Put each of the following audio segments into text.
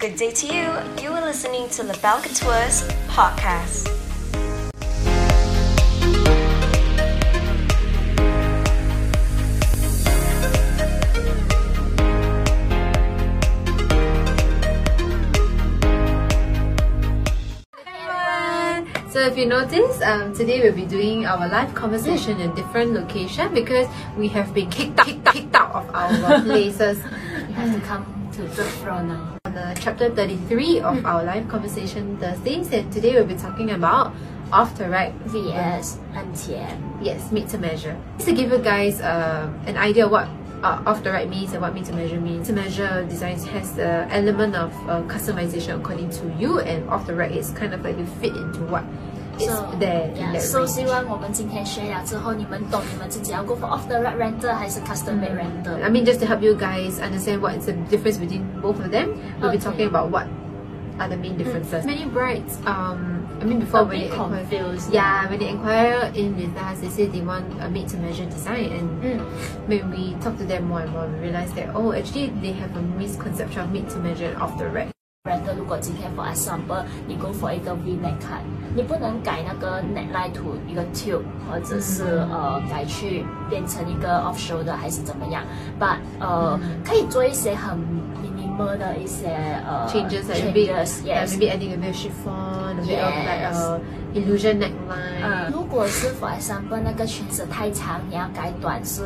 Good day to you. You are listening to LaBelle Couture's podcast. So if you notice, um, today we'll be doing our live conversation in a different location because we have been kicked out, kicked out, kicked out of our places. You have to come to the front now. On the chapter 33 of our live conversation Thursdays, and today we'll be talking about off the rack VS MTM. Yes, made to measure. Just to give you guys uh, an idea what uh, off the rack means and what made to measure means. To measure designs has the element of uh, customization according to you, and off the rack is kind of like you fit into what So, there in yeah, that so range. 希望我们今天 share 了之后，你们懂你们自己要 go for off the rack renter 还是 custom made renter。 I mean, just to help you guys understand what is the difference between both of them, we'll be Okay. talking about what are the main differences. Many brides, um, I mean, before A when bit they inquire, confused. yeah, when they inquire in with us, they say they want a made to measure design, and 嗯 when we talk to them more and more, we realize that oh, actually they have a misconception of made to measure and off the rack. Render 如果今天 for example 你 go for 一个 V neck cut，你不能改那个 neckline to 一个 tube，或者是、呃改去变成一个 off shoulder 还是怎么样，but 呃、可以做一些很 minimal 的一些呃 Changes like maybe, changes yeah, yes maybe adding a bit of chiffon, a bit of like uh, illusion neckline. 嗯，如果是 for example 那个裙子太长，你要改短是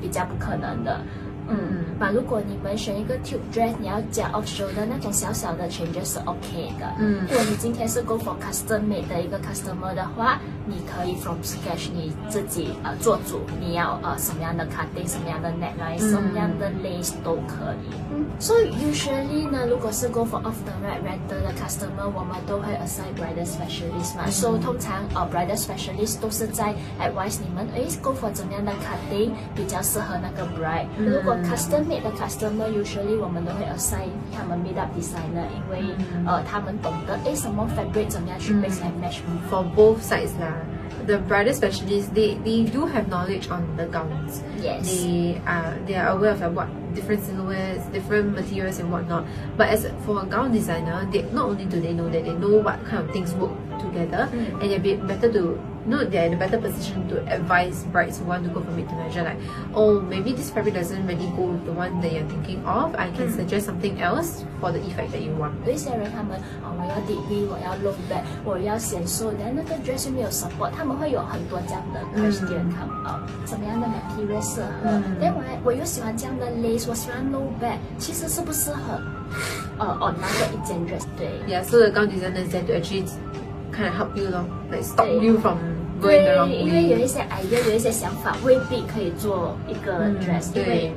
比较不可能的。嗯，把如果你们选一个 tube dress，你要加 off shoulder 那种小小的 changes 是 OK 的。嗯如果你今天是 go for custom made 的一个 customer 的话，你可以 from scratch 你自己呃做主，你要呃什么样的 cutting，什么样的 neckline，、什么样的 lace 都可以。嗯，所以 usually 呢，如果是 go for off the rack renter 的 customer，我们都会 assign bridal specialist 嘛。所以通常呃 bridal specialist 都是在 advise 你们，诶 go for 怎么样的 cutting 比较适合那个 bride。如果custom made 的 customer usually 我们都会 assign 他们 made up designer，因为、呃他们懂得诶什么 fabric 怎么样去 mix and match。 for both sides lah. The bridal specialists they, they do have knowledge on the gowns. Yes. They are they are aware of like, what different silhouettes, different materials and whatnot. But as for a gown designer, they not only do they know that they know what kind of things work together Mm. and they're be better to know they're in a better position to advise brides who want to go for made to measure like oh maybe this fabric doesn't really go with the one that you're thinking of. I can mm. suggest something else for the effect that you want. 有些人他们啊、哦、我要 back 我要显瘦但那个 dress 没有 support 他们会有很多这样的 come up 怎么样的 then 我我又喜欢这样的 lace back 其实适不适合呃 on 那个一件对。Yeah so the gown designers there to actually kind of help you lor, like stop you from 对因为有一些 idea，有一些想法未必可以做一个嗯 dress，、对因为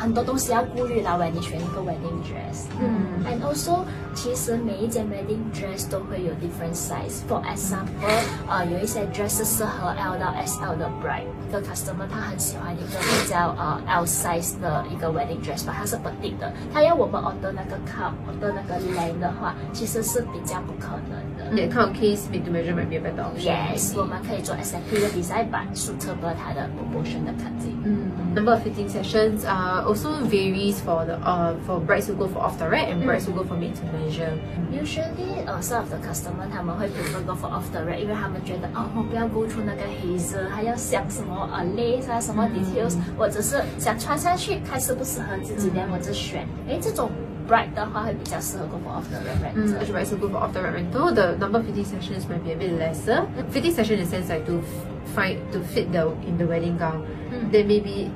很多东西要顾虑到 when 你选一个 wedding dress。嗯，and also 其实每一件 wedding dress 都会有 different size。For example，呃，有一些 dress 是适合 L 到 SL 的 bride，一个 customer 他很喜欢一个比较呃 L size 的一个 wedding dress 吧，它是 petite 的，他要我们 order 那个 cup，order 那个 length 的话，其实是比较不可能的。Kind of case, made to measure might be a better option. Yes，我们可以做 SFP 的 design 版，suitable 它的 proportion 的 cutting。Mm. Number of fitting sessions uh, also varies for the uh, for brides who go for off the rack and brides who go for made to measure. Usually，呃，some of the customer 他们会 prefer go for off the rack，因为他们觉得哦，我不要 go through 那个 hazer，还要想什么呃 lace 啊，什么 details，、我只是想穿上去看适不适合自己，然后我就选。诶，这种 bride 的话会比较适合 go for off the rack Mm, rental。 as brides who go for off the rack rental, the number of fitting sessions might be a bit lesser. Fitting session in the sense like to f- find to fit the in the wedding gown. Mm. Then maybe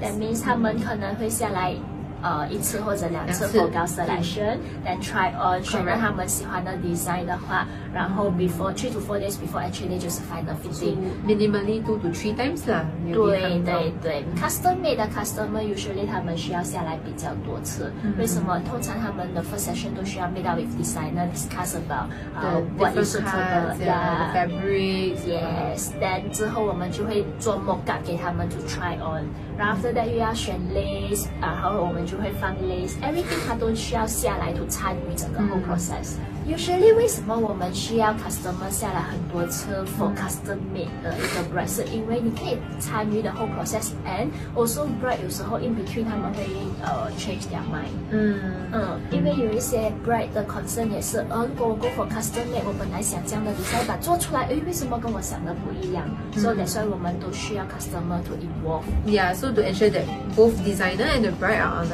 That means 他们可能会下来。 呃，一次或者两次两次 for gown selection，then try on 选了 Correct 他们喜欢的 design 的话，然后 before three to four days before actually 就是 final so fitting。 minimally two to three times lah. you'll be 对 coming 对 down. 对，custom made 的 customer usually 他们需要下来比较多次。为什么？通常他们的 first session 都需要 meet up with designer discuss about 呃 The what is different suitable cuts, yeah, the fabrics. Yes, then 之后我们就会做 mock up 给他们 to try on，然后 after that 又要选 lace，然后我们就 就会放 lace，everything 它都需要下来 to 参与整个 whole process。Usually 为什么我们需要 customer 下来很多次 for custom made 的一个 bride，是因为你可以参与的 whole process and also bride 有时候 in between 他们会呃 change their mind。嗯嗯，因为有一些 bride 的 concern 也是，呃，如果我 go for custom made，我本来想这样的 design 把做出来，诶，为什么跟我想的不一样？所以 that's why 我们都需要 customer to involve。 Yeah, so to ensure that both designer and the bride are on the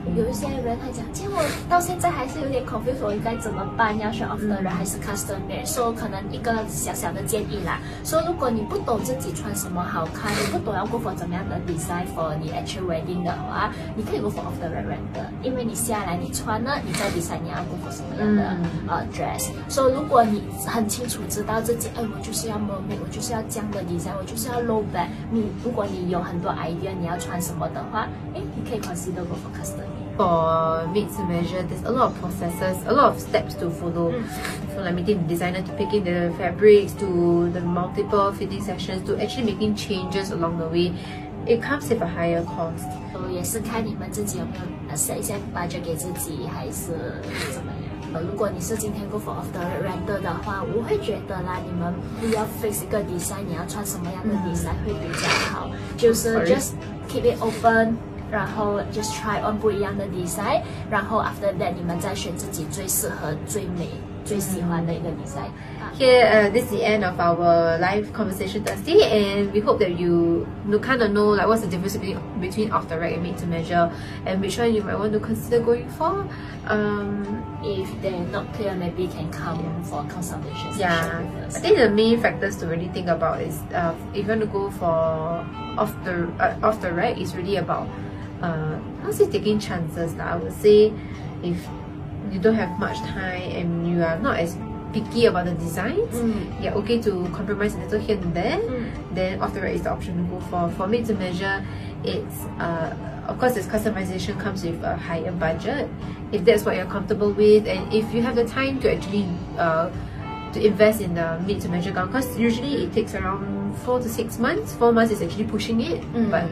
有一些人他讲，其实我到现在还是有点 confused，我应该怎么办？要选 off the red 还是 custom made？所以可能一个小小的建议啦。说如果你不懂自己穿什么好看，你不懂要 go for 怎么样的 design for 你 actual wedding 的话，你可以 go for off the red rental，因为你下来你穿呢，你在 design 你要 go for 什么样的、嗯呃 dress。所以如果你很清楚知道自己，哎，我就是要 mermaid，我就是要这样的 design，我就是要 low back。你如果你有很多 idea 你要穿什么的话，哎，你可以 consider go for custom。For made to measure, there's a lot of processes, a lot of steps to follow. Mm. From like meeting the designer to picking the fabrics to the multiple fitting sessions to actually making changes along the way. It comes with a higher cost. 呃，也是看你们自己有没有呃 set 一些 budget 给自己，还是怎么样。呃，如果你是今天 go for off the render 的话，我会觉得啦，你们不要 fix 一个 design，你要穿什么样的 design 会比较好，就是 Sorry. just keep it open。 然后 just try on 不一样的 design，然后 after that 你们再选自己最适合、最美、最喜欢的一个 design。啊 Here, uh, this is the end of our live conversation Thursday, and we hope that you, you kind of know like what's the difference between, between off the rack and made to measure, and which one you might want to consider going for. Um, If they're not clear, maybe can come for consultation yeah, session with I us. think the main factors to really think about is uh, if you want to go for off the uh, off the rack, is really about uh, not say taking chances. lah. I would say if you don't have much time and you are not as picky about the designs, Mm. you're okay to compromise a little here and there. Mm. Then off the rack is the option to go for. For made to measure, it's uh, of course its customization comes with a higher budget. If that's what you're comfortable with, and if you have the time to actually uh, to invest in the made to measure gown, because usually it takes around four to six months. Four months is actually pushing it, Mm, but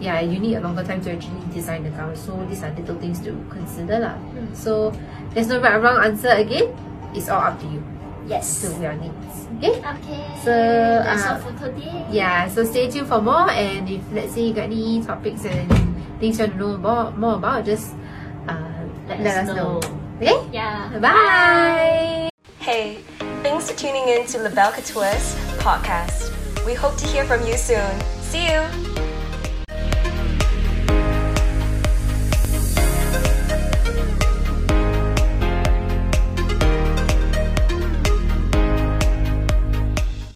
yeah, you need a longer time to actually design the gown. So these are little things to consider lah. Mm. So there's no right or wrong answer. Again, it's all up to you Yes. to your needs. Okay. Okay. So, that's uh, all for today. Yeah, so stay tuned for more. And if let's say you got any topics and things you want to know about more about, just uh, Let let, us us know. know. Okay. Yeah. Bye. Hey, thanks for tuning in to LaBelle Couture's podcast. We hope to hear from you soon. See you!